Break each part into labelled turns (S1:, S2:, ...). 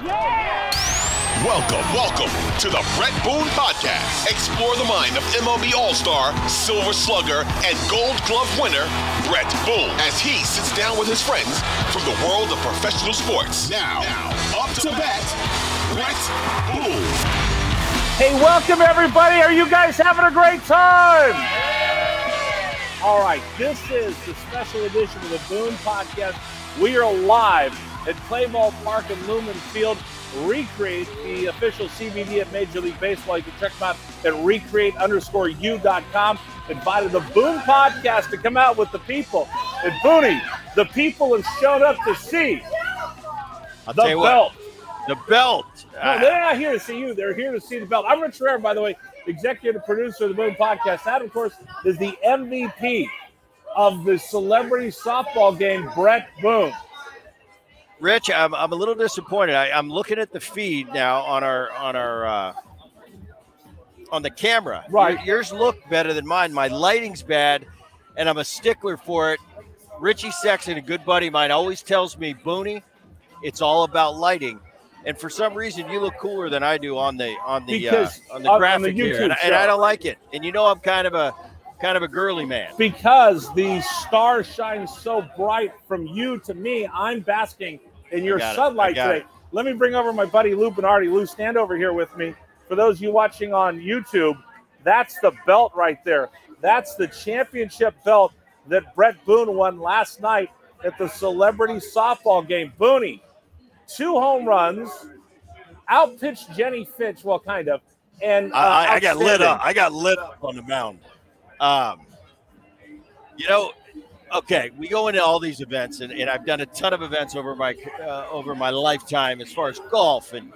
S1: Welcome, welcome to the Bret Boone Podcast. Explore the mind of MLB All Star, Silver Slugger, and Gold Glove winner, Bret Boone, as he sits down with his friends from the world of professional sports. Now, now up to bat, Bret Boone.
S2: Hey, welcome everybody. Are you guys having a great time? All right, this is the special edition of the Boone Podcast. We are live at Play Ball Park and Lumen Field. Recreate the official CBD at Major League Baseball. You can check them out at recreate underscore u.com. Invited the Boom Podcast to come out with the people. And Booney, the people have shown up to see
S3: I'll
S2: the
S3: you what,
S2: belt.
S3: the belt.
S2: No, they're not here to see you. They're here to see the belt. I'm Rich Rivera, by the way, executive producer of the Boom Podcast. That, of course, is the MVP of the celebrity softball game, Bret Boone.
S3: Rich, I'm, I'm a little disappointed. I, I'm looking at the feed now on our on our uh, on the camera.
S2: Right.
S3: Your- yours look better than mine. My lighting's bad, and I'm a stickler for it. Richie Sexson, a good buddy of mine, always tells me, Booney, it's all about lighting. And for some reason, you look cooler than I do on the on the uh, on the
S2: on- on
S3: graphic
S2: the
S3: here, and, I- and I don't like it. And you know, I'm kind of a kind of a girly man.
S2: Because the star shines so bright from you to me, I'm basking in your sunlight today.
S3: it.
S2: Let me bring over my buddy Lou Bernardi. Lou, stand over here with me. For those of you watching on YouTube, that's the belt right there. That's the championship belt that Bret Boone won last night at the celebrity softball game. Booney, two home runs, outpitched Jennie Finch, well, kind of, and uh,
S3: I, I- I got lit up. I got lit up on the mound. Um, you know, okay, we go into all these events, and, and I've done a ton of events over my uh, over my lifetime as far as golf and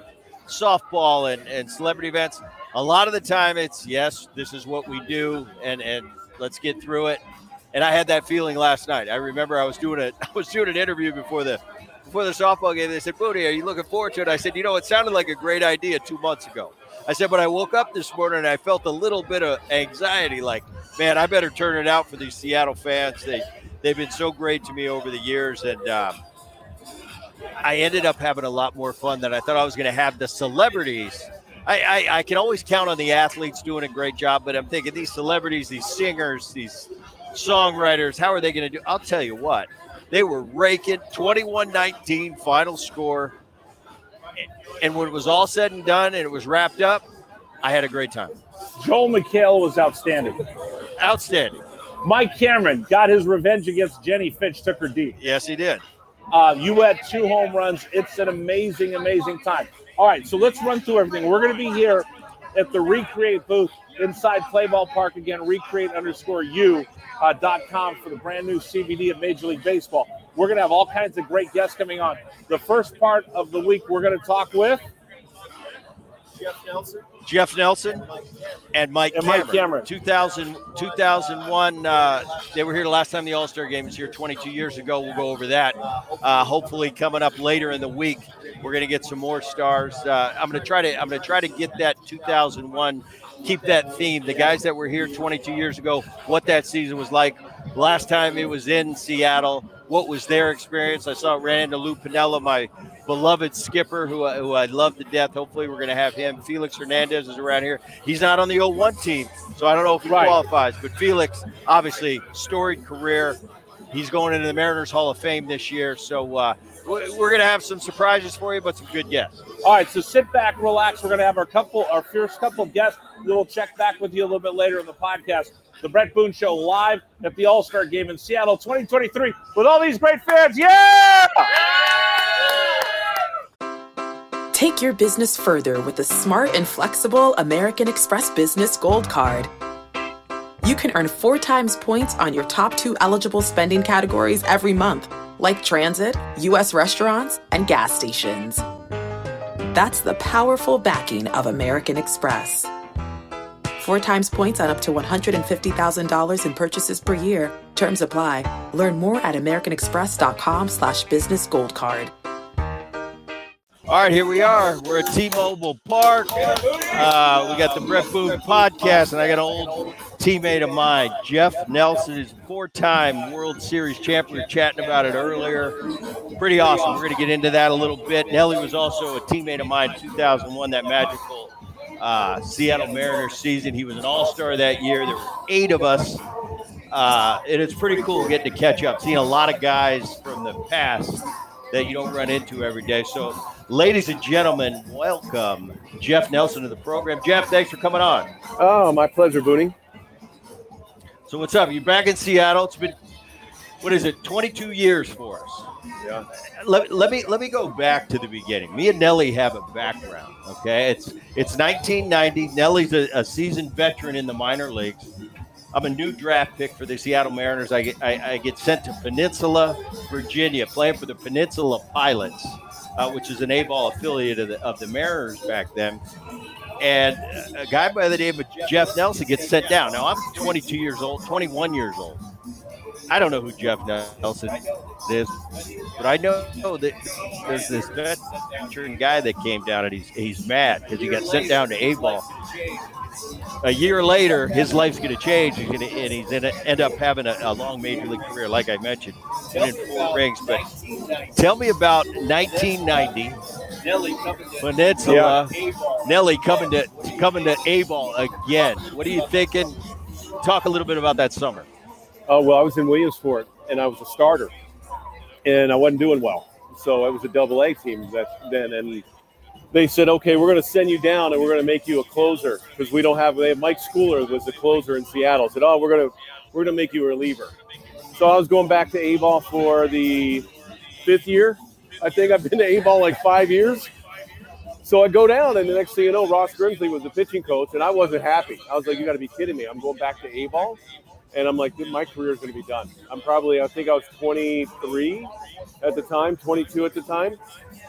S3: softball and, and celebrity events. A lot of the time, it's yes, this is what we do, and and let's get through it. And I had that feeling last night. I remember I was doing a I was doing an interview before the before the softball game. They said, "Booty, are you looking forward to it?" I said, "You know, it sounded like a great idea two months ago." I said, but I woke up this morning and I felt a little bit of anxiety. Like, man, I better turn it out for these Seattle fans. They they've been so great to me over the years, and um, I ended up having a lot more fun than I thought I was going to have. The celebrities, I, I I can always count on the athletes doing a great job, but I'm thinking these celebrities, these singers, these songwriters, how are they going to do? I'll tell you what, they were raking 21-19 final score. And when it was all said and done and it was wrapped up, I had a great time.
S2: Joel McHale was outstanding.
S3: Outstanding.
S2: Mike Cameron got his revenge against Jennie Finch, took her deep.
S3: Yes, he did.
S2: Uh, you had two home runs. It's an amazing, amazing time. All right, so let's run through everything. We're going to be here at the Recreate booth inside Playball Park again. Recreate underscore you uh, dot com for the brand new CBD of Major League Baseball. We're going to have all kinds of great guests coming on. The first part of the week, we're going to talk with
S3: Jeff Nelson and Mike
S2: And
S3: Cameron.
S2: Mike Cameron.
S3: 2000, 2001, uh, they were here the last time the All Star game was here 22 years ago. We'll go over that. Uh, hopefully, coming up later in the week, we're going to get some more stars. Uh, I'm going to try to I'm going to try to get that 2001. Keep that theme. The guys that were here 22 years ago, what that season was like. Last time it was in Seattle. What was their experience? I saw ran into Lou Piniella, my beloved skipper, who, I- who I love to death. Hopefully, we're going to have him. Felix Hernandez is around here. He's not on the 01 team, so I don't know if he
S2: Right.
S3: qualifies. But Felix, obviously, storied career. He's going into the Mariners Hall of Fame this year. So uh, we- we're going to have some surprises for you, but some good guests.
S2: All right, so sit back, relax. We're going to have our couple, our first couple guests. We'll check back with you a little bit later in the podcast. The Bret Boone Show live at the All Star Game in Seattle 2023 with all these great fans. Yeah!
S4: Take your business further with the smart and flexible American Express Business Gold Card. You can earn four times points on your top two eligible spending categories every month, like transit, U.S. restaurants, and gas stations. That's the powerful backing of American Express. Four times points on up to $150,000 in purchases per year. Terms apply. Learn more at americanexpress.com slash business gold card.
S2: All
S3: right, here we are. We're at T-Mobile Park. Uh, we got the Bret Boone podcast, and I got an old teammate of mine, Jeff Nelson, is four-time World Series champion. We were chatting about it earlier. Pretty awesome. We're going to get into that a little bit. Nelly was also a teammate of mine, 2001, that magical uh, Seattle Mariners season. He was an All-Star that year. There were eight of us. Uh, and it's pretty cool getting to catch up, seeing a lot of guys from the past that you don't run into every day. So Ladies and gentlemen, welcome Jeff Nelson to the program. Jeff, thanks for coming on.
S5: Oh, my pleasure, Booney.
S3: So what's up? You're back in Seattle. It's been what is it, 22 years for us. Let, let me let me go back to the beginning. Me and Nelly have a background. Okay, it's it's 1990. Nelly's a, a seasoned veteran in the minor leagues. I'm a new draft pick for the Seattle Mariners. I get I, I get sent to Peninsula, Virginia, playing for the Peninsula Pilots uh, which is an A ball affiliate of the, of the Mariners back then. And a guy by the name of Jeff Nelson gets sent down. Now, I'm 22 years old, 21 years old. I don't know who Jeff Nelson is, but I know that there's this veteran guy that came down and he's, he's mad because he got sent down to A ball a year later, his life's going to change, and he's going to end up having a, a, long major league career, like I mentioned, in four rings. But tell me about 1990. Peninsula, yeah. Nelly coming to coming to A ball again. What are you thinking? Talk a little bit about that summer.
S5: Oh well, I was in Williamsport and I was a starter, and I wasn't doing well. So it was a double A team that then, and they said, okay, we're going to send you down and we're going to make you a closer because we don't have. They have Mike Schooler was the closer in Seattle. Said, oh, we're going to we're going to make you a reliever. So I was going back to A ball for the fifth year. I think I've been to A ball like five years. So I go down, and the next thing you know, Ross Grimsley was the pitching coach, and I wasn't happy. I was like, "You got to be kidding me! I'm going back to A ball," and I'm like, "My career is going to be done." I'm probably, I think I was 23 at the time, 22 at the time,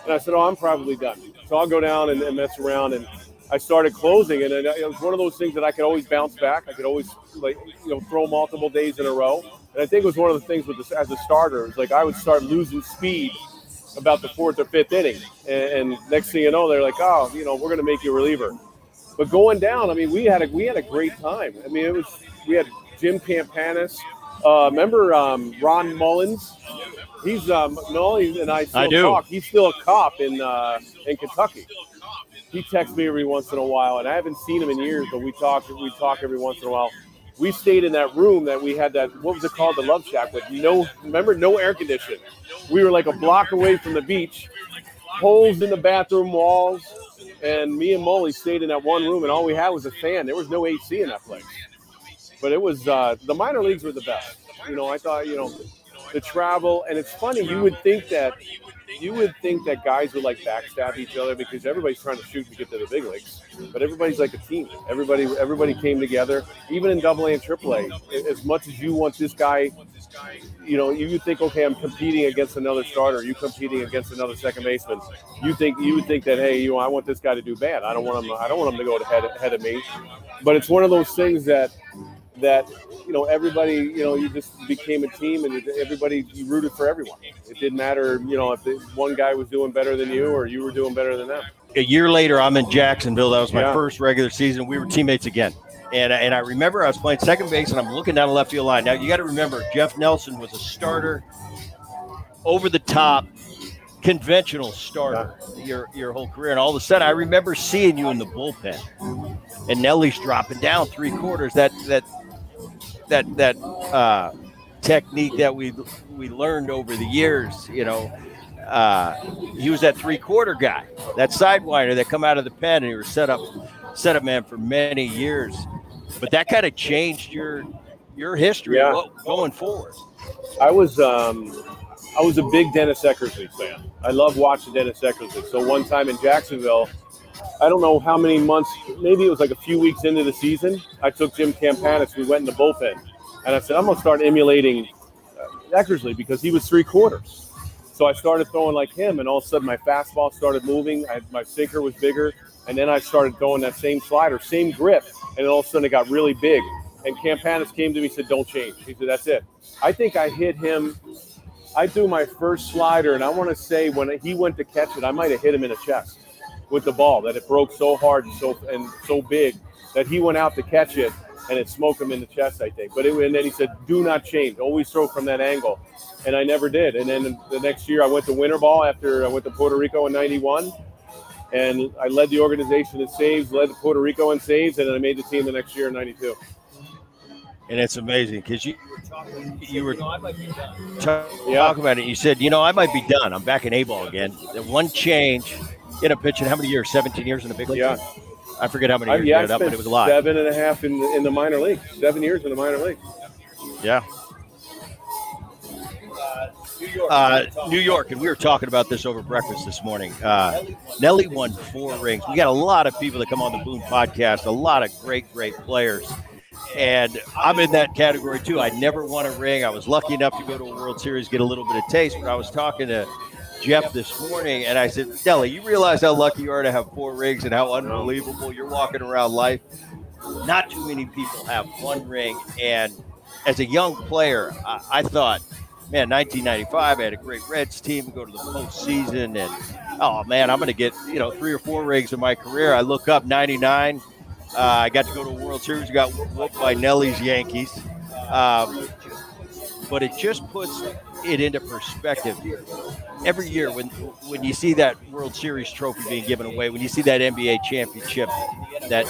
S5: and I said, "Oh, I'm probably done." So I'll go down and, and mess around. And I started closing, and it, uh, it was one of those things that I could always bounce back. I could always like you know throw multiple days in a row. And I think it was one of the things with this as a starter. It's like I would start losing speed about the fourth or fifth inning, and, and next thing you know, they're like, "Oh, you know, we're going to make you a reliever." But going down, I mean, we had a we had a great time. I mean, it was we had Jim Campanis. Uh, remember um, Ron Mullins? He's um, Nolly and I still I do. talk. He's still a cop in uh, in Kentucky. He texts me every once in a while, and I haven't seen him in years, but we talk. We talk every once in a while. We stayed in that room that we had that what was it called the Love Shack with no remember no air conditioning. We were like a block away from the beach, holes in the bathroom walls, and me and Molly stayed in that one room, and all we had was a fan. There was no AC in that place, but it was uh, the minor leagues were the best. You know, I thought you know the travel, and it's funny. You would think that you would think that guys would like backstab each other because everybody's trying to shoot to get to the big leagues, but everybody's like a team. Everybody everybody came together, even in Double A and Triple A. As much as you want this guy, you know, you think, okay, I'm competing against another starter. You competing against another second baseman. You think you would think that, hey, you know, I want this guy to do bad. I don't want him. I don't want him to go ahead ahead of me. But it's one of those things that that you know everybody you know you just became a team and everybody you rooted for everyone. It didn't matter you know if one guy was doing better than you or you were doing better than them.
S3: A year later i'm in jacksonville. That was my yeah. first regular season. We were teammates again. And, and I remember I was playing second base and I'm looking down the left field line. Now you got to remember Jeff Nelson was a starter, over the top, conventional starter your your whole career, and all of a sudden I remember seeing you in the bullpen, and Nelly's dropping down three quarters. That that that that uh, technique that we we learned over the years. You know, uh, he was that three quarter guy, that sidewinder that come out of the pen, and he was set up set up man for many years. But that kind of changed your your history yeah. going forward.
S5: I was um, I was a big Dennis Eckersley fan. I love watching Dennis Eckersley. So one time in Jacksonville, I don't know how many months, maybe it was like a few weeks into the season. I took Jim Campanis. We went in the bullpen, and I said, I'm going to start emulating uh, Eckersley because he was three quarters. So I started throwing like him, and all of a sudden my fastball started moving. I, my sinker was bigger, and then I started throwing that same slider, same grip, and all of a sudden it got really big. And Campanis came to me and said, "Don't change." He said, "That's it." I think I hit him I threw my first slider, and I want to say when he went to catch it, I might have hit him in the chest with the ball that it broke so hard and so and so big that he went out to catch it and it smoked him in the chest, I think. But it, and then he said, "Do not change. Always throw from that angle." And I never did. And then the next year, I went to winter ball after I went to Puerto Rico in '91, and I led the organization in saves, led Puerto Rico in saves, and then I made the team the next year in '92.
S3: And it's amazing because you you were talking
S5: Yeah.
S3: about it. You said, you know, I might be done. I'm back in A ball again. The one change in a pitch in how many years? 17 years in the big league.
S5: Yeah.
S3: I forget how many
S5: I,
S3: years
S5: yeah,
S3: you
S5: I
S3: ended up, but it was a lot.
S5: seven and a half in in the minor league. Seven years in the minor league.
S3: Yeah. Uh, New York, and we were talking about this over breakfast this morning. Uh, Nelly won four rings. We got a lot of people that come on the Boom podcast, a lot of great, great players. And I'm in that category too. I never won a ring. I was lucky enough to go to a World Series, get a little bit of taste. But I was talking to Jeff this morning, and I said, Nelly, you realize how lucky you are to have four rings and how unbelievable you're walking around life? Not too many people have one ring. And as a young player, I, I thought, man, 1995, I had a great Reds team, go to the postseason, and oh man, I'm going to get you know three or four rings in my career. I look up 99. Uh, I got to go to a World Series. Got whooped by Nelly's Yankees. Um, but it just puts it into perspective. Every year, when when you see that World Series trophy being given away, when you see that NBA championship, that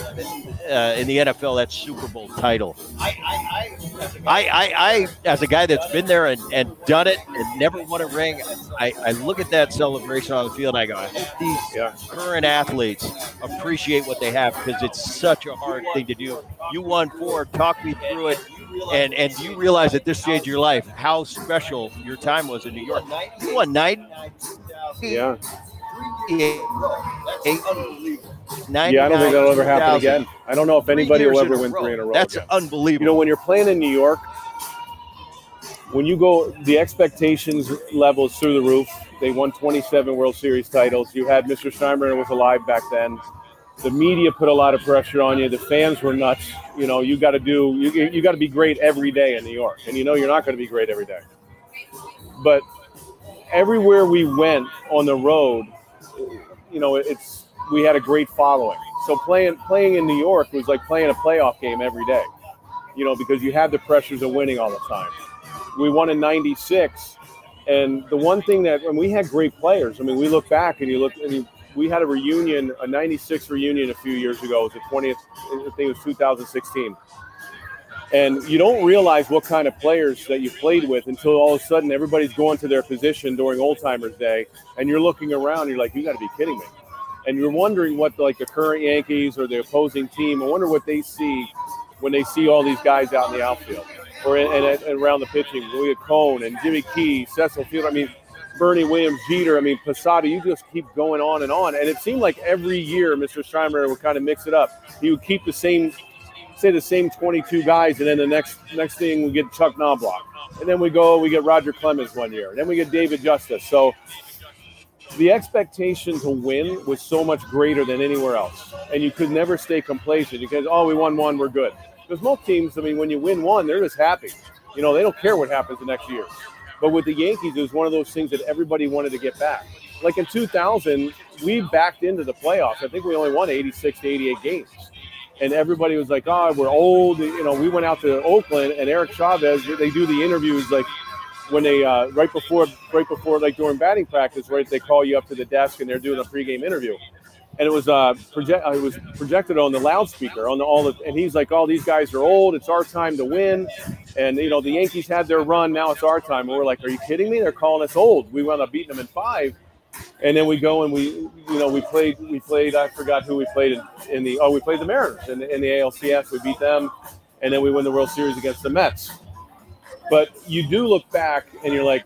S3: uh, in the NFL, that Super Bowl title, I, I, I, as a guy that's been there and, and done it and never won a ring, I, I look at that celebration on the field and I go, I hope these
S5: Yeah.
S3: current athletes appreciate what they have because it's such a hard thing to do. You won four, talk me through it. And and you realize at this stage of your life how special your time was in New York. You won nine,
S5: Yeah.
S3: eight,
S5: Yeah, I don't think that'll ever happen again. I don't know if anybody will ever win
S3: row.
S5: three in a row.
S3: That's
S5: again.
S3: unbelievable.
S5: you know when you're playing in New York, when you go, the expectations levels through the roof. They won 27 World Series titles. You had Mr. Steinbrenner was alive back then. The media put a lot of pressure on you. The fans were nuts. You know, you got to do, you, you got to be great every day in New York, and you know you're not going to be great every day. But everywhere we went on the road, you know, it's we had a great following. So playing playing in New York was like playing a playoff game every day. You know, because you had the pressures of winning all the time. We won in '96, and the one thing that and we had great players. I mean, we look back and you look. and mean, we had a reunion, a '96 reunion a few years ago. It was the 20th. I think it was 2016. And you don't realize what kind of players that you played with until all of a sudden everybody's going to their position during Old Timers Day, and you're looking around. You're like, you got to be kidding me. And you're wondering what like the current Yankees or the opposing team. I wonder what they see when they see all these guys out in the outfield or in, and, around the pitching. Louis Cone and Jimmy Key, Cecil Field. I mean, Bernie Williams, Jeter. I mean, Posada. You just keep going on and on. And it seemed like every year, Mr. Steinbrenner would kind of mix it up. He would keep the same, say the same 22 guys, and then the next next thing we get Chuck Knobloch, and then we go we get Roger Clemens one year, then we get David Justice. So the expectation to win was so much greater than anywhere else, and you could never stay complacent because oh we won one we're good. Because most teams, I mean, when you win one, they're just happy. You know, they don't care what happens the next year. But with the Yankees, it was one of those things that everybody wanted to get back. Like in 2000, we backed into the playoffs. I think we only won 86 to 88 games. And everybody was like, oh, we're old. You know, we went out to Oakland and Eric Chavez, they do the interviews like when they, uh, right before, right before, like during batting practice, right, they call you up to the desk and they're doing a pregame interview. And it was uh, project, uh, it was projected on the loudspeaker on the, all the, and he's like, "Oh, these guys are old. It's our time to win." And you know, the Yankees had their run. Now it's our time. And we're like, "Are you kidding me? They're calling us old." We wound up beating them in five, and then we go and we, you know, we played. We played. I forgot who we played in, in the. Oh, we played the Mariners in the, in the ALCS. We beat them, and then we win the World Series against the Mets. But you do look back and you're like,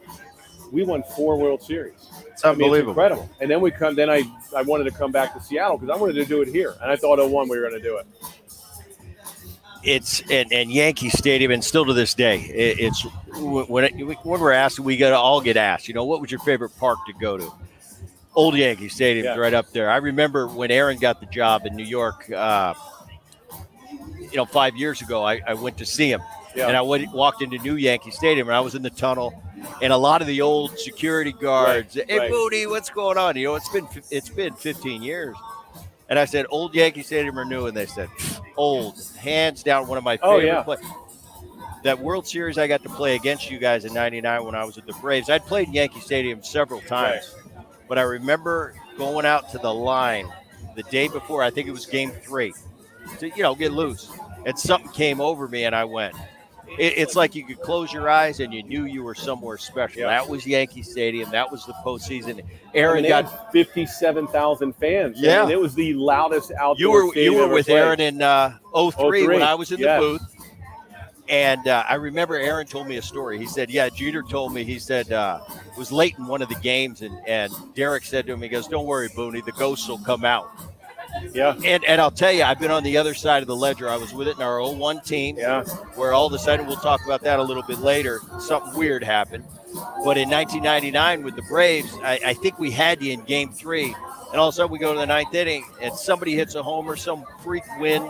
S5: we won four World Series.
S3: It's
S5: I mean, it's
S3: unbelievable.
S5: incredible. And then we come. Then I I wanted to come back to Seattle because I wanted to do it here, and I thought 01 we were going to do it.
S3: it's and, and Yankee Stadium, and still to this day, it, it's when it, when we're asked, we got to all get asked. You know, what was your favorite park to go to? Old Yankee Stadium's
S5: Yeah.
S3: right up there. I remember when Aaron got the job in New York. Uh, you know, five years ago, I, I went to see him,
S5: Yeah.
S3: and I went, walked into New Yankee Stadium, and I was in the tunnel. And a lot of the old security guards.
S5: Right,
S3: hey,
S5: right.
S3: Booty, what's going on? You know, it's been it's been 15 years. And I said, old Yankee Stadium or new? And they said, old, hands down, one of my
S5: Oh,
S3: favorite.
S5: yeah.
S3: play- that World Series I got to play against you guys in '99 when I was at the Braves. I'd played Yankee Stadium several times, but I remember going out to the line the day before. I think it was Game Three, to you know get loose, and something came over me, and I went. It, it's like you could close your eyes and you knew you were somewhere special.
S5: Yeah.
S3: That was Yankee Stadium. That was the postseason.
S5: I
S3: Aaron
S5: mean, they
S3: got
S5: 57,000 fans.
S3: Yeah.
S5: mean, it was the loudest outdoor
S3: you were you were with
S5: played.
S3: Aaron in uh, 03 when I was in
S5: yes.
S3: the booth. And uh, I remember Aaron told me a story. He said, "Yeah, Jeter told me. He said uh, it was late in one of the games, and and Derek said to him, he goes, "Don't worry, Booney, the ghosts will come out."
S5: Yeah,
S3: And and I'll tell you, I've been on the other side of the ledger. I was with it in our 01 team,
S5: yeah.
S3: where all of a sudden we'll talk about that a little bit later. Something weird happened, but in 1999 with the Braves, I, I think we had you in Game Three, and all of a sudden we go to the ninth inning, and somebody hits a homer, some freak wind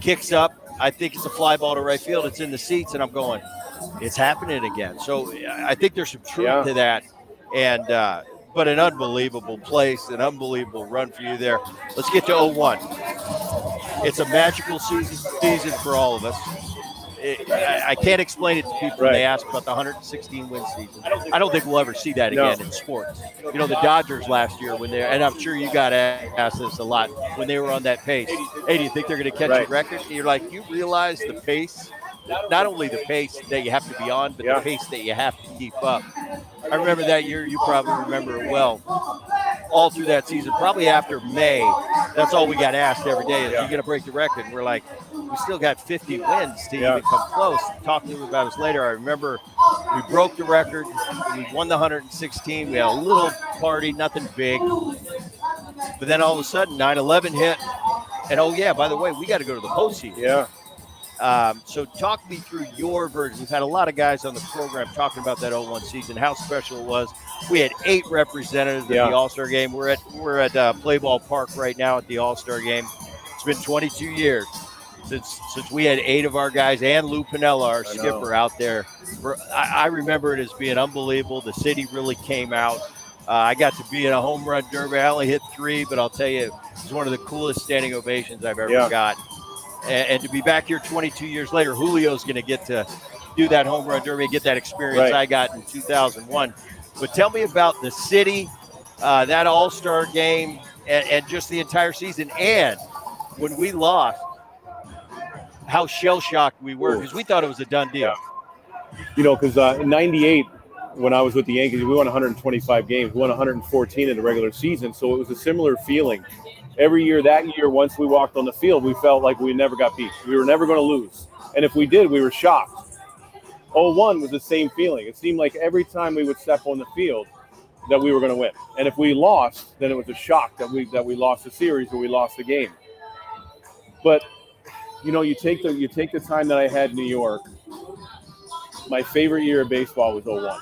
S3: kicks up. I think it's a fly ball to right field. It's in the seats, and I'm going, it's happening again. So I think there's some truth
S5: Yeah.
S3: to that, and uh, but an unbelievable place, an unbelievable run for you there. Let's get to 01. It's a magical season, season for all of us. It- I, I can't explain it to people when they ask about the 116 win season. I don't think we'll ever see that
S5: No.
S3: again in sports. You know, the Dodgers last year when they and I'm sure you got asked this a lot when they were on that pace. Hey, do you think they're going to catch
S5: Right.
S3: a record? And you're like, you realize the pace, not only the pace that you have to be on, but
S5: Yeah.
S3: the pace that you have to keep up. I remember that year. You probably remember it well. All through that season, probably after May, that's all we got asked every day. Is
S5: Yeah.
S3: you going to break the record? And we're like, we still got 50 wins to
S5: Yeah.
S3: even come close. Talk to him about us later. I remember we broke the record. We won the 116. We had a little party, nothing big. But then all of a sudden, 9 11 hit. And oh, yeah, by the way, we got to go to the postseason.
S5: Yeah.
S3: Um, so talk me through your version. We've had a lot of guys on the program talking about that 01 season, how special it was. We had eight representatives at
S5: Yeah.
S3: the All Star game. We're at we're at uh, Play Ball Park right now at the All Star game. It's been 22 years since since we had eight of our guys and Lou Piniella, our
S5: I know.
S3: skipper, out there. For, I, I remember it as being unbelievable. The city really came out. Uh, I got to be in a home run derby. I only hit three, but I'll tell you, it was one of the coolest standing ovations I've ever
S5: Yeah.
S3: got. And, and to be back here 22 years later, Julio's going to get to do that home run derby, get that experience
S5: Right.
S3: I got in 2001. But tell me about the city, uh, that All Star game, and, and just the entire season. And when we lost, how shell shocked we were because we thought it was a done deal.
S5: You know, because uh, in '98, when I was with the Yankees, we won 125 games. We won 114 in the regular season, so it was a similar feeling. Every year, that year, once we walked on the field, we felt like we never got beat. We were never going to lose, and if we did, we were shocked. 01 was the same feeling. It seemed like every time we would step on the field, that we were going to win, and if we lost, then it was a shock that we that we lost the series or we lost the game. But you know, you take the you take the time that I had in New York. My favorite year of baseball was 01.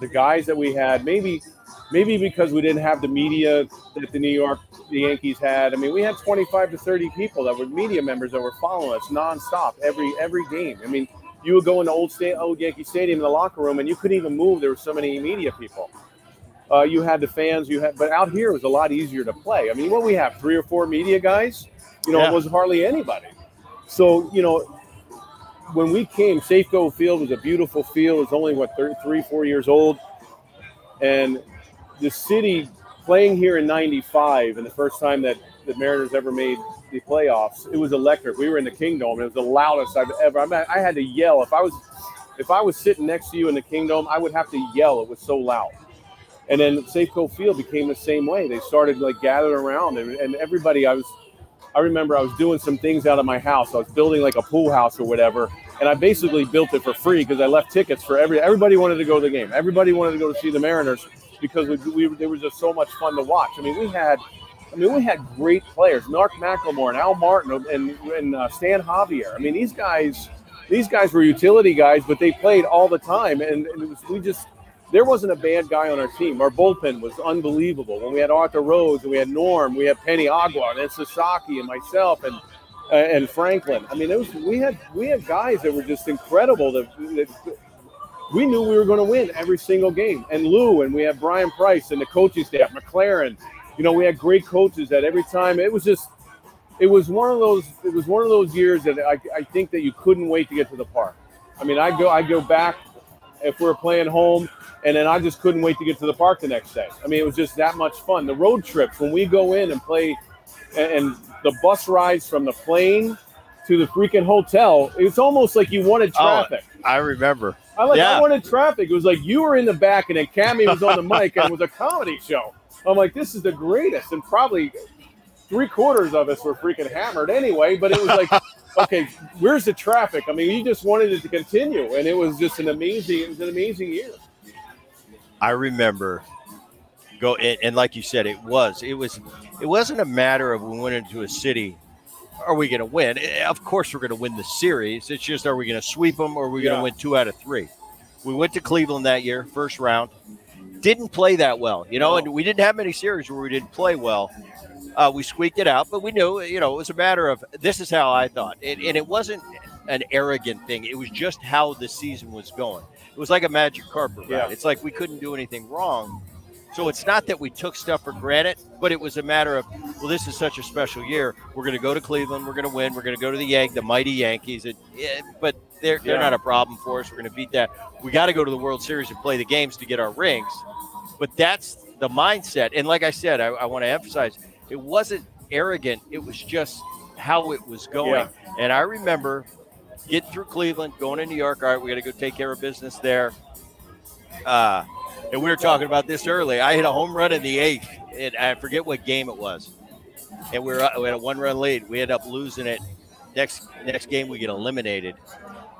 S5: The guys that we had, maybe maybe because we didn't have the media that the New York the Yankees had. I mean, we had 25 to 30 people that were media members that were following us nonstop every every game. I mean, you would go into old state old Yankee Stadium in the locker room and you couldn't even move. There were so many media people. Uh, you had the fans, you had, but out here it was a lot easier to play. I mean, what we have three or four media guys, you know,
S3: Yeah.
S5: it was hardly anybody. So you know, when we came, Safeco Field was a beautiful field. It's only what thir- three, four years old, and the city playing here in '95, and the first time that the Mariners ever made the playoffs, it was electric. We were in the Kingdome, it was the loudest I've ever. I had to yell if I was if I was sitting next to you in the Kingdome, I would have to yell. It was so loud. And then Safeco Field became the same way. They started like gathering around, and, and everybody. I was, I remember I was doing some things out of my house. I was building like a pool house or whatever, and I basically built it for free because I left tickets for every. Everybody wanted to go to the game. Everybody wanted to go to see the Mariners because we, we there was just so much fun to watch. I mean, we had, I mean, we had great players: Mark McLemore and Al Martin and and uh, Stan Javier. I mean, these guys, these guys were utility guys, but they played all the time, and, and was we just there wasn't a bad guy on our team. Our bullpen was unbelievable. When we had Arthur Rhodes and we had Norm, we had Paniagua and Sasaki and myself and uh, and Franklin. I mean, it was we had we had guys that were just incredible. That, that we knew we were going to win every single game. And Lou and we had Bryan Price and the coaching staff, McLaren. You know, we had great coaches that every time it was just it was one of those it was one of those years that I, I think that you couldn't wait to get to the park. I mean, I go I go back if we are playing home, and then I just couldn't wait to get to the park the next day. I mean, it was just that much fun. The road trips when we go in and play, and, and the bus rides from the plane to the freaking hotel, it's almost like you wanted oh, traffic.
S3: Oh, I remember.
S5: I like yeah. I wanted traffic. It was like you were in the back and then Cammy was on the mic and it was a comedy show. I'm like, this is the greatest, and probably three quarters of us were freaking hammered anyway. But it was like, okay, where's the traffic? I mean, you just wanted it to continue, and it was just an amazing, it was an amazing year.
S3: I remember go and, and like you said, it was it was it wasn't a matter of we went into a city are we going to win? Eh, of course, we're going to win the series. It's just, are we going to sweep them or are we going to win two out of three? We went to Cleveland that year, first round. Didn't play that well, you know, and we didn't have many series where we didn't play well. Uh, we squeaked it out, but we knew, you know, it was a matter of this is how I thought. It, and it wasn't an arrogant thing. It was just how the season was going. It was like a magic carpet ride. Yeah. It's like we couldn't do anything wrong. So it's not that we took stuff for granted, but it was a matter of, well, this is such a special year. We're going to go to Cleveland. We're going to win. We're going to go to the Yank, the mighty Yankees. It, but they're they're yeah. not a problem for us. We're going to beat that. We got to go to the World Series and play the games to get our rings. But that's the mindset. And like I said, I, I want to emphasize, it wasn't arrogant. It was just how it was going. Yeah. And I remember getting through Cleveland, going to New York. All right, we got to go take care of business there. Uh, and we were talking about this early. I hit a home run in the eighth, and I forget what game it was. And we, were, we had a one-run lead. We ended up losing it. Next next game, we get eliminated.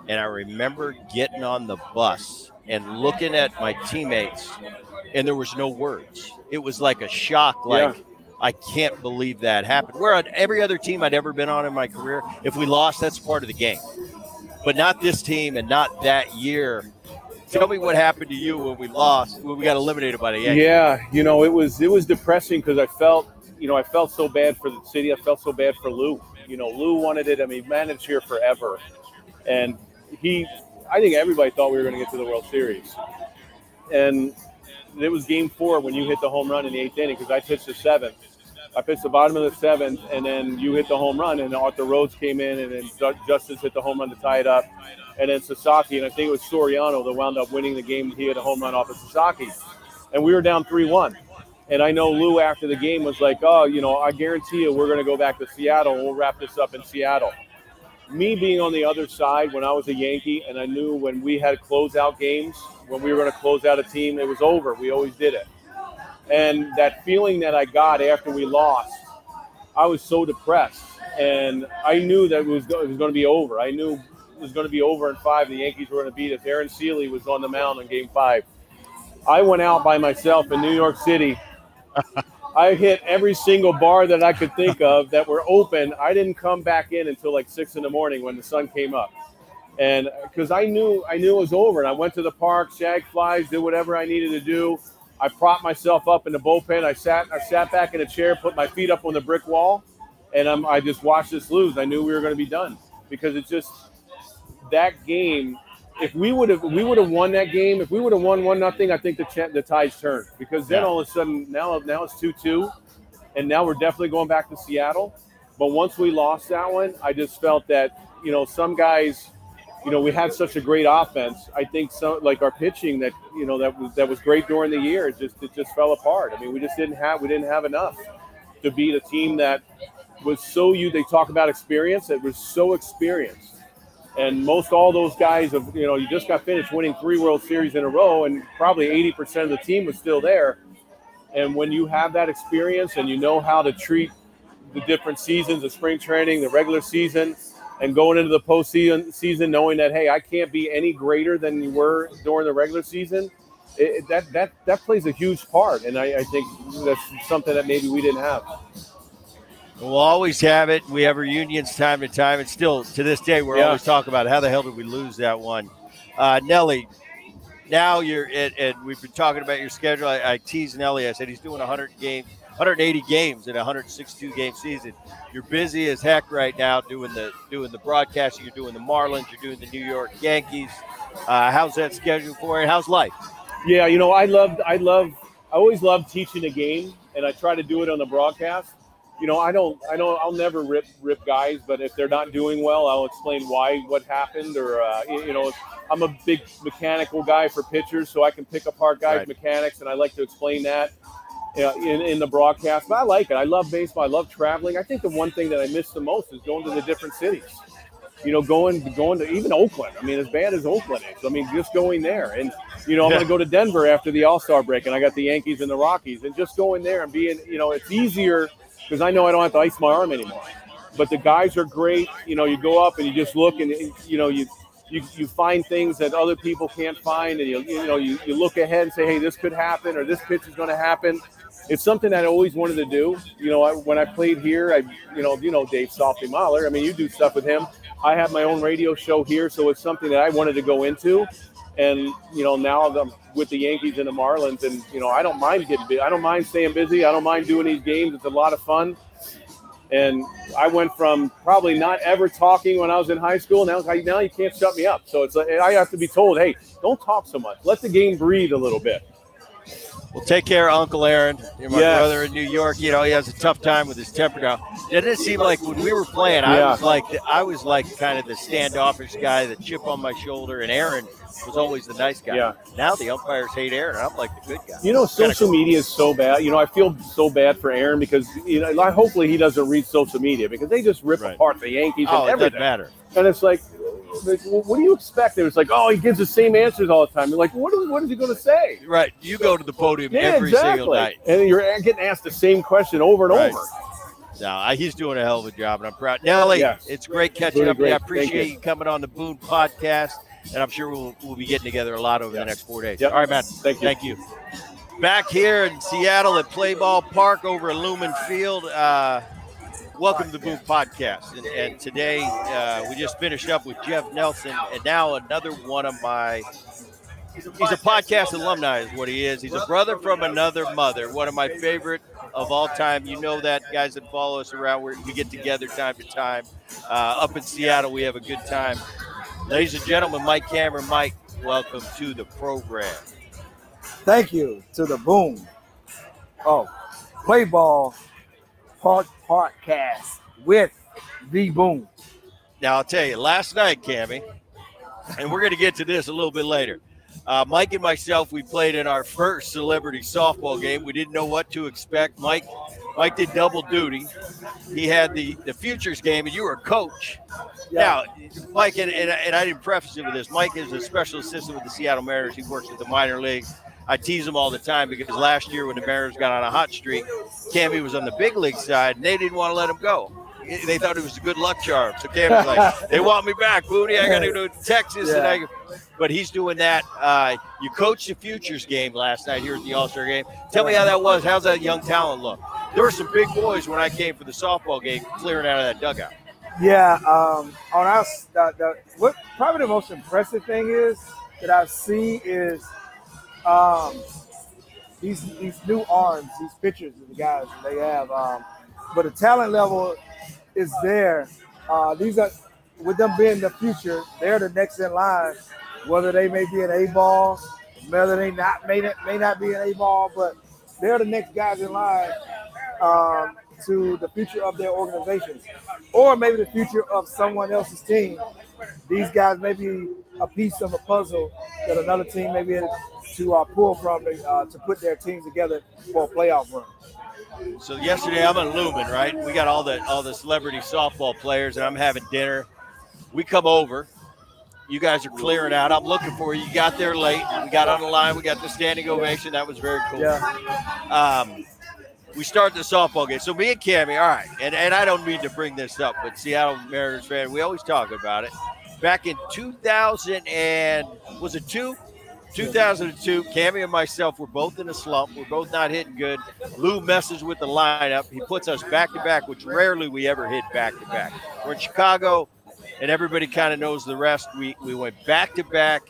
S3: And I remember getting on the bus and looking at my teammates, and there was no words. It was like a shock, like yeah. I can't believe that happened. Where on every other team I'd ever been on in my career, if we lost, that's part of the game. But not this team and not that year Tell me what happened to you when we lost, when we got eliminated by the Yankees.
S5: Yeah, you know, it was it was depressing because I felt, you know, I felt so bad for the city. I felt so bad for Lou. You know, Lou wanted it. I mean, managed here forever, and he, I think everybody thought we were going to get to the World Series, and it was Game Four when you hit the home run in the eighth inning because I pitched the seventh. I pitched the bottom of the seventh, and then you hit the home run, and Arthur Rhodes came in, and then Justice hit the home run to tie it up and then Sasaki, and I think it was Soriano that wound up winning the game. He had a home run off of Sasaki, and we were down three-one. And I know Lou after the game was like, "Oh, you know, I guarantee you, we're going to go back to Seattle. We'll wrap this up in Seattle." Me being on the other side when I was a Yankee, and I knew when we had closeout games, when we were going to close out a team, it was over. We always did it. And that feeling that I got after we lost, I was so depressed, and I knew that it was, it was going to be over. I knew it was going to be over in five. The Yankees were going to beat us. Aaron Sele was on the mound in Game Five. I went out by myself in New York City. I hit every single bar that I could think of that were open. I didn't come back in until like six in the morning when the sun came up, and uh, because I knew I knew it was over. And I went to the park, shag flies, did whatever I needed to do. I propped myself up in the bullpen. I sat I sat back in a chair, put my feet up on the brick wall, and I'm, I just watched this lose. I knew we were going to be done because it's just that game, if we would have we would have won that game, if we would have won one nothing, I think the the tides turned because then yeah. all of a sudden now now it's two two, and now we're definitely going back to Seattle. But once we lost that one, I just felt that you know some guys, you know, we had such a great offense. I think some like our pitching that you know that was that was great during the year. Just it just fell apart. I mean, we just didn't have we didn't have enough to beat a team that was so you. They talk about experience. It was so experienced and most all those guys have, you know, you just got finished winning three World Series in a row, and probably 80% of the team was still there. And when you have that experience and you know how to treat the different seasons, the spring training, the regular season, and going into the postseason, season, knowing that hey, I can't be any greater than you were during the regular season, it, that that that plays a huge part. And I, I think that's something that maybe we didn't have.
S3: We'll always have it. We have reunions time to time, and still to this day, we're yeah. always talking about how the hell did we lose that one. Uh, Nelly, now you're and we've been talking about your schedule. I, I teased Nelly. I said he's doing 100 games, 180 games in a 162 game season. You're busy as heck right now doing the doing the broadcasting. You're doing the Marlins. You're doing the New York Yankees. Uh, how's that schedule for you? How's life?
S5: Yeah, you know, I love, I love, I always love teaching a game, and I try to do it on the broadcast. You know, I don't, I know, I'll never rip rip guys, but if they're not doing well, I'll explain why, what happened, or uh, you know, I'm a big mechanical guy for pitchers, so I can pick apart guys'
S3: Right.
S5: mechanics, and I like to explain that. Uh, in, in the broadcast, but I like it. I love baseball. I love traveling. I think the one thing that I miss the most is going to the different cities you know, going going to even Oakland. I mean, as bad as Oakland is, I mean, just going there, and you know, I'm going to go to Denver after the All Star break, and I got the Yankees and the Rockies, and just going there and being, you know, it's easier because I know I don't have to ice my arm anymore. But the guys are great. You know, you go up and you just look, and you know, you. You, you find things that other people can't find, and you, you know you, you look ahead and say, hey, this could happen, or this pitch is going to happen. It's something that I always wanted to do. You know, I, when I played here, I you know you know Dave Softy Mahler. I mean, you do stuff with him. I have my own radio show here, so it's something that I wanted to go into. And you know, now with the Yankees and the Marlins, and you know, I don't mind getting busy. I don't mind staying busy. I don't mind doing these games. It's a lot of fun. And I went from probably not ever talking when I was in high school. Now, now you can't shut me up. So it's uh, like I have to be told, hey, don't talk so much. Let the game breathe a little bit.
S3: Well, take care, Uncle Aaron. You're my
S5: Yes.
S3: brother in New York. You know he has a tough time with his temper now. Didn't it seem like when we were playing, I
S5: Yeah.
S3: was like I was like kind of the standoffish guy, the chip on my shoulder, and Aaron was always the nice guy.
S5: Yeah.
S3: Now the umpires hate Aaron. I'm like the good guy.
S5: You know, social
S3: cool.
S5: media is so bad. You know, I feel so bad for Aaron because you know, like, hopefully he doesn't read social media because they just rip
S3: Right.
S5: apart the Yankees
S3: Oh,
S5: and
S3: it
S5: everything.
S3: doesn't matter.
S5: And it's like, like, what do you expect? It was like, oh, he gives the same answers all the time. You're like, what is, what is he going to say?
S3: Right. You go to the podium
S5: Yeah,
S3: every
S5: exactly.
S3: single night.
S5: And you're getting asked the same question over and
S3: Right.
S5: over.
S3: No, he's doing a hell of a job, and I'm proud. Nelly,
S5: Yes.
S3: it's great catching
S5: Really
S3: up you. I appreciate
S5: you.
S3: you. coming on the Boone podcast, and I'm sure we'll, we'll be getting together a lot over the next four days.
S5: Yep.
S3: All right, man.
S5: Thank you.
S3: Thank you. Back here in Seattle at Play Ball Park over at Lumen Field. Uh, welcome to the podcast. And, and today uh, we just finished up with Jeff Nelson, and now another one of my. He's a podcast alumni, is what he is. He's a brother from another mother. One of my favorite of all time. You know that, guys that follow us around. Where we get together time to time. Uh, up in Seattle, we have a good time. Ladies and gentlemen, Mike Cameron. Mike, welcome to the program.
S6: Thank you to the Boom. Oh, Play Ball Park Podcast with the Boom.
S3: Now I'll tell you, last night, Cammy, and we're going to get to this a little bit later. Uh, Mike and myself, we played in our first celebrity softball game. We didn't know what to expect. Mike, Mike did double duty. He had the the futures game, and you were a coach. Now, Mike, and, and, and I didn't preface it with this. Mike is a special assistant with the Seattle Mariners. He works with the minor leagues. I tease him all the time because last year when the Mariners got on a hot streak, Cammy was on the big league side, and they didn't want to let him go. They thought it was a good luck charm. So like, "They want me back, Booty. I got to go to Texas." And I, but he's doing that. Uh, you coached the futures game last night here at the All Star game. Tell me how that was. How's that young talent look? There were some big boys when I came for the softball game, clearing out of that dugout.
S6: Yeah, um, on us, the, the, what probably the most impressive thing is that I see is um, these these new arms, these pitchers, the guys they have. Um, but the talent level is there. Uh, these are with them being the future, they're the next in line. Whether they may be an A ball, whether they not may not, may not be an A ball, but they're the next guys in line um, to the future of their organizations, or maybe the future of someone else's team. These guys may be a piece of a puzzle that another team may be able to uh, pull from uh, to put their team together for a playoff run.
S3: So yesterday I'm in Lumen, right? We got all the all the celebrity softball players, and I'm having dinner. We come over. You guys are clearing out. I'm looking for you. You got there late. We got on the line. We got the standing ovation. That was very cool.
S6: Yeah.
S3: Um, we start the softball game. So me and Cammy, all right, and, and I don't mean to bring this up, but Seattle Mariners fan, we always talk about it. Back in 2000 and was it two? 2002, Cammy and myself were both in a slump. We're both not hitting good. Lou messes with the lineup. He puts us back to back, which rarely we ever hit back to back. We're in Chicago, and everybody kind of knows the rest. We we went back to back.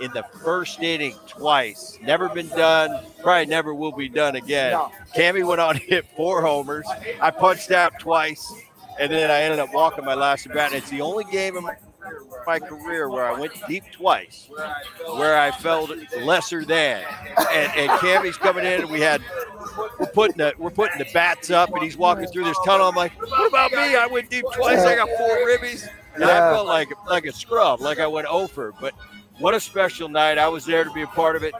S3: in the first inning twice. Never been done. Probably never will be done again.
S6: No.
S3: Cammy went on to hit four homers. I punched out twice, and then I ended up walking my last at bat. And it's the only game in my, my career where I went deep twice, where I felt lesser than. And, and Cammy's coming in, and we had we're putting the we're putting the bats up, and he's walking through this tunnel. I'm like, what about me? I went deep twice. I got four ribbies. And I felt like like a scrub, like I went over. But what a special night! I was there to be a part of it.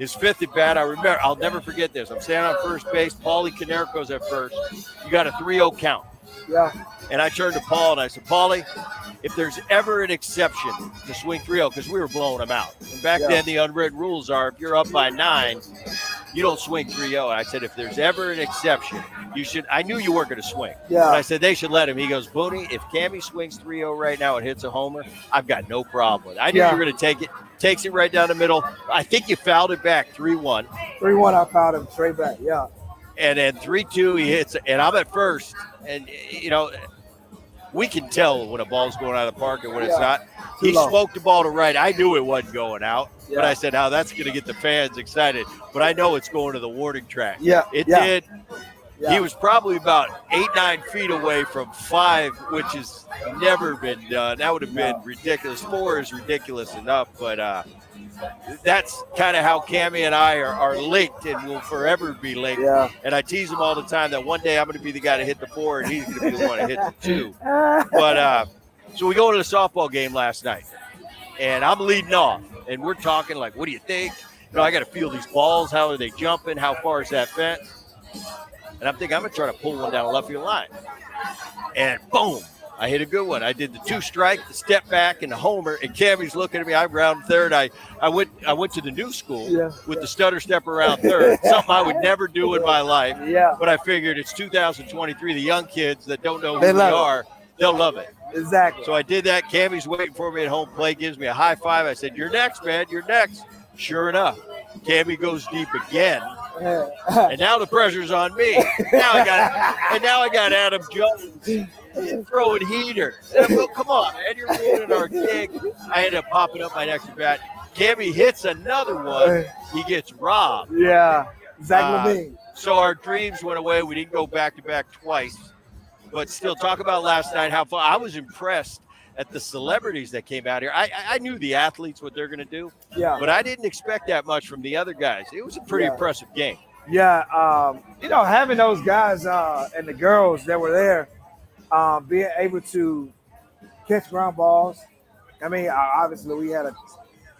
S3: His fifth at bat, I remember. I'll never forget this. I'm standing on first base. Paulie Konerko's at first. You got a 3-0 count,
S6: Yeah.
S3: and I turned to Paul and I said, "Paulie, if there's ever an exception to swing 3-0, because we were blowing them out. And back
S6: Yeah.
S3: then, the unwritten rules are if you're up by nine, you don't swing 3-0. I said, if there's ever an exception, you should. I knew you weren't going to swing.
S6: Yeah.
S3: But I said they should let him. He goes, Booney, if Cammy swings 3-0 right now and hits a homer, I've got no problem. with it." I knew
S6: Yeah.
S3: you were going to take it. Takes it right down the middle. I think you fouled it back 3-1.
S6: Three one. I fouled him straight back. Yeah.
S3: And then 3-2, he hits and I'm at first. And you know, we can tell when a ball's going out of the park and when it's not.
S6: Too
S3: He
S6: low.
S3: smoked the ball to right. I knew it wasn't going out. But I said, "How that's going to get the fans excited." But I know it's going to the warning track.
S6: Yeah.
S3: It
S6: yeah.
S3: did.
S6: Yeah.
S3: He was probably about eight, nine feet away from five, which has never been done. That would have been ridiculous. Four is ridiculous enough, but uh, that's kind of how Cammy and I are, are linked and will forever be linked.
S6: Yeah.
S3: And I tease him all the time that one day I'm going to be the guy to hit the four and he's going to be the one to hit the two. But uh, so we go to the softball game last night, and I'm leading off, and we're talking like, "What do you think?" You know, I got to feel these balls. How are they jumping? How far is that fence? And I'm thinking I'm gonna try to pull one down the left field line, and boom, I hit a good one. I did the two strike, the step back, and the homer. And Cammy's looking at me. I'm round third. I I went I went to the new school
S6: Yeah.
S3: with the stutter step around third. Something I would never do in my life.
S6: Yeah.
S3: But I figured it's 2023. The young kids that don't know who
S6: They
S3: we
S6: love it.
S3: are, they'll love it.
S6: Exactly.
S3: So I did that. Cammy's waiting for me at home plate, gives me a high five. I said, You're next, man. You're next. Sure enough, Cammy goes deep again. And now the pressure's on me. Now I got and now I got Adam Jones throwing heater. And, well, come on, man. You're ruining our gig. I end up popping up my next bat. Cammy hits another one. He gets robbed.
S6: yeah. Zach
S3: Uh,
S6: LaVine.
S3: So our dreams went away. We didn't go back to back twice. But still, talk about last night. How fun! I was impressed at the celebrities that came out here. I, I- knew the athletes what they're going to do,
S6: Yeah.
S3: but I didn't expect that much from the other guys. It was a pretty
S6: Yeah.
S3: impressive game.
S6: Yeah, um, you know, having those guys uh, and the girls that were there, um, being able to catch ground balls. I mean, obviously we had a,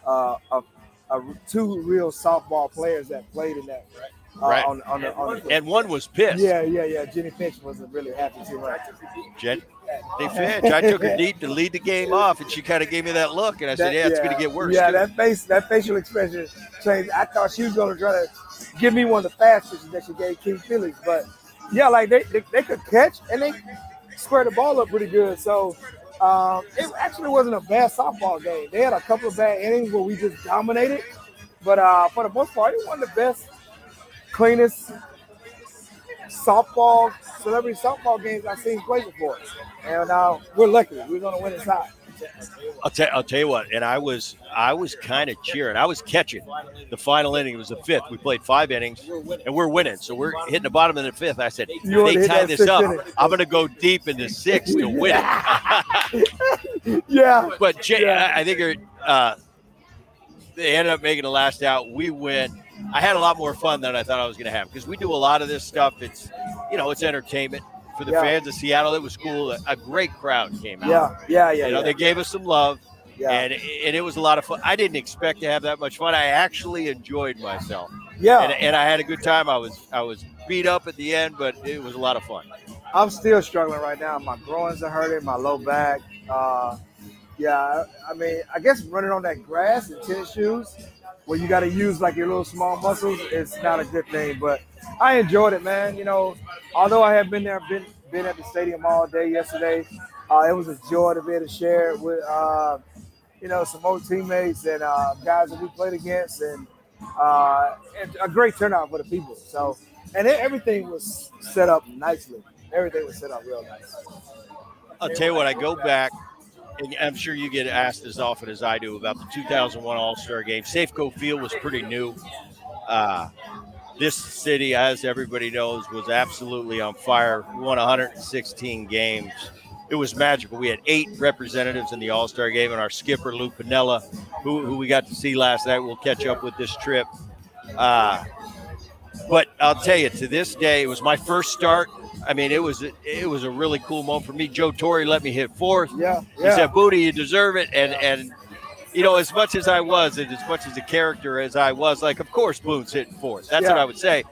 S6: uh, a, a two real softball players that played in that. Uh,
S3: Right.
S6: On, on the, on the,
S3: And one was pissed.
S6: yeah, yeah, yeah. Jennie Finch wasn't really happy too much.
S3: Jen, they Finch. I took her deep to lead the game off, and she kind of gave me that look, and I said,
S6: That-
S3: "Yeah, it's going to get worse."
S6: Yeah,
S3: too."
S6: that face, that facial expression changed. I thought she was going to try to give me one of the fast pitches that she gave King Felix, but yeah, like they, they, they could catch and they square the ball up pretty good. So um, it actually wasn't a bad softball game. They had a couple of bad innings where we just dominated, but uh, for the most part, it was the best, cleanest softball celebrity softball games I've seen play before. And uh, we're lucky. We're going to win inside.
S3: I'll tell, I'll tell you what, and I was I was kind of cheering. I was catching the final inning. It was the fifth. We played five innings, and we're winning. So we're hitting the bottom of the fifth. I said, if
S6: You wanna
S3: they tie this up,
S6: inning.
S3: I'm going to go deep into six to win.
S6: Yeah.
S3: but Jay,
S6: Yeah.
S3: I, I think uh, they ended up making the last out. We win. I had a lot more fun than I thought I was going to have because we do a lot of this stuff. It's you know it's entertainment for the
S6: Yeah.
S3: fans of Seattle. It was cool. A, great crowd came out.
S6: Yeah, yeah, yeah.
S3: You know,
S6: yeah.
S3: they gave us some love,
S6: yeah.
S3: and and it was a lot of fun. I didn't expect to have that much fun. I actually enjoyed myself,
S6: yeah.
S3: and, and I had a good time. I was I was beat up at the end, but it was a lot of fun.
S6: I'm still struggling right now. My groins are hurting, my low back. Uh, yeah, I- I mean, I guess running on that grass in tennis shoes, where you got to use like your little small muscles, it's not a good thing. But I enjoyed it, man. You know, although I have been there, been been at the stadium all day yesterday, uh, it was a joy to be able to share it with, uh, you know, some old teammates and uh, guys that we played against, and, uh, and a great turnout for the people. So, and it, everything was set up nicely. Everything was set up real nice.
S3: I'll tell you what, I go back I'm sure you get asked as often as I do about the 2001 All Star Game. Safeco Field was pretty new. Uh, this city, as everybody knows, was absolutely on fire. We won 116 games. It was magical. We had eight representatives in the All Star game, and our skipper, Lou Piniella, who, who we got to see last night, we'll catch up with this trip. Uh, but I'll tell you, to this day, it was my first start. I mean, it was it was a really cool moment for me. Joe Torre let me hit fourth.
S6: Yeah,
S3: He said, "Booty, you deserve it." And and you know, as much as I was, and as much as a character as I was, like, of course, Boone's hitting fourth. That's what I would say.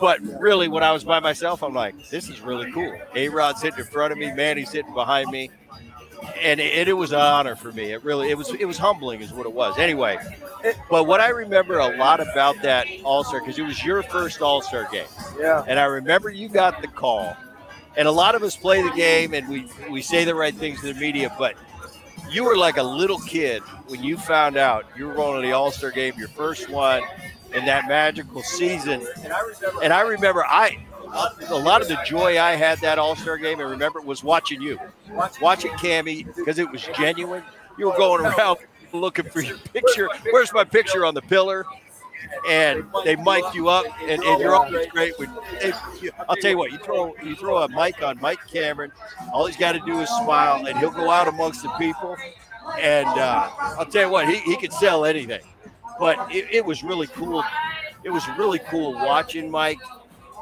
S3: But really, when I was by myself, I'm like, this is really cool. A Rod's hitting in front of me, Manny's hitting behind me, and it, it was an honor for me. It really, it was, it was humbling, is what it was. Anyway, but what I remember a lot about that All Star because it was your first All Star game.
S6: yeah.
S3: And I remember you got the call. And a lot of us play the game and we, we say the right things to the media, but you were like a little kid when you found out you were going to the All Star game, your first one in that magical season. And I remember I a lot of the joy I had that All Star game, I remember was watching you, watching Cammy because it was genuine. You were going around looking for your picture. Where's my picture on the pillar? and they mic you up, and, and you're always great. They, I'll tell you what, you throw you throw a mic on Mike Cameron, all he's got to do is smile, and he'll go out amongst the people. And uh, I'll tell you what, he, he could sell anything. But it, it was really cool. It was really cool watching Mike.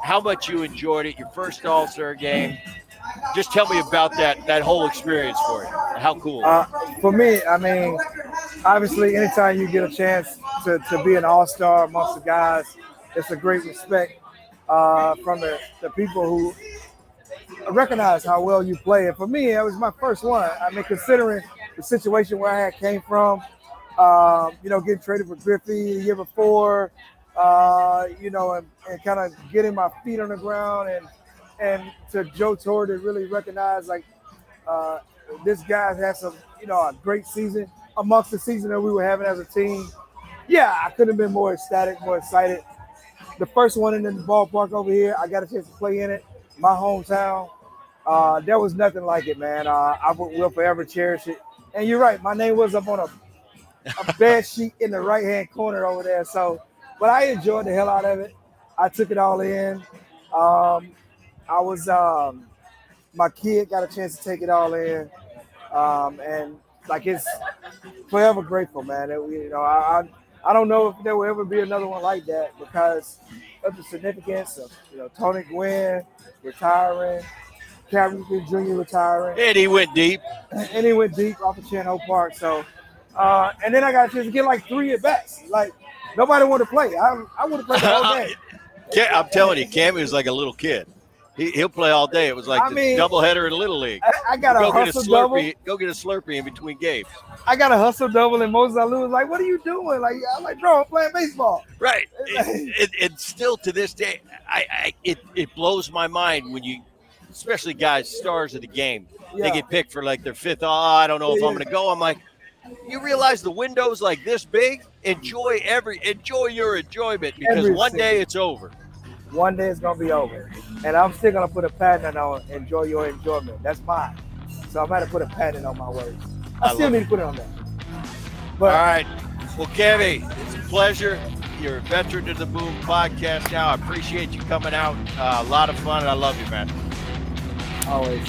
S3: How much you enjoyed it, your first All Star game. Just tell me about that that whole experience for you. How cool.
S6: Uh, for me, I mean, obviously, anytime you get a chance to, to be an all star amongst the guys, it's a great respect uh, from the, the people who recognize how well you play. And for me, it was my first one. I mean, considering the situation where I came from, um, you know, getting traded for Griffey the year before, uh, you know, and, and kind of getting my feet on the ground and and to Joe Torre to really recognize like uh, this guy had some, you know, a great season amongst the season that we were having as a team. Yeah, I couldn't have been more ecstatic, more excited. The first one in the ballpark over here, I got a chance to play in it, my hometown. Uh, there was nothing like it, man. Uh, I will will forever cherish it. And you're right, my name was up on a, a bed sheet in the right hand corner over there. So, but I enjoyed the hell out of it. I took it all in. Um, I was um, my kid got a chance to take it all in, um, and like it's forever grateful, man. It, you know, I, I I don't know if there will ever be another one like that because of the significance of you know Tony Gwynn retiring, Cal Ripken Jr. retiring,
S3: and he went deep.
S6: and he went deep off of Chan Park. So, uh, and then I got a chance to get like three at bats. Like nobody wanted to play. I I would have played the whole game.
S3: Ca- I'm telling you, Cammy was like a little kid. He, he'll play all day. It was like
S6: I mean-
S3: doubleheader in the Little League.
S6: I, I got a
S3: Go get a
S6: hustle double.
S3: Go get a Slurpee in between games.
S6: I got a hustle double, and Moises Alou was like, "What are you doing?" Like, I'm like, "Bro, I'm playing baseball."
S3: Right. It, it, it still to this day, I, I it, it blows my mind when you, especially guys, stars of the game,
S6: Yeah.
S3: they get picked for like their fifth. Oh, I don't know if I'm going to go. I'm like, you realize the window's like this big. Enjoy every, enjoy your enjoyment because
S6: Every
S3: one day it's over.
S6: One day it's gonna be over, and I'm still gonna put a patent on "Enjoy your enjoyment." That's mine. So I'm gonna put a patent on my words. I,
S3: I
S6: still need to put it on there. But
S3: All right. Well, Kevin, it's a pleasure. You're a veteran of the Boom podcast now. I appreciate you coming out. Uh, a lot of fun. and I love you, man.
S6: always.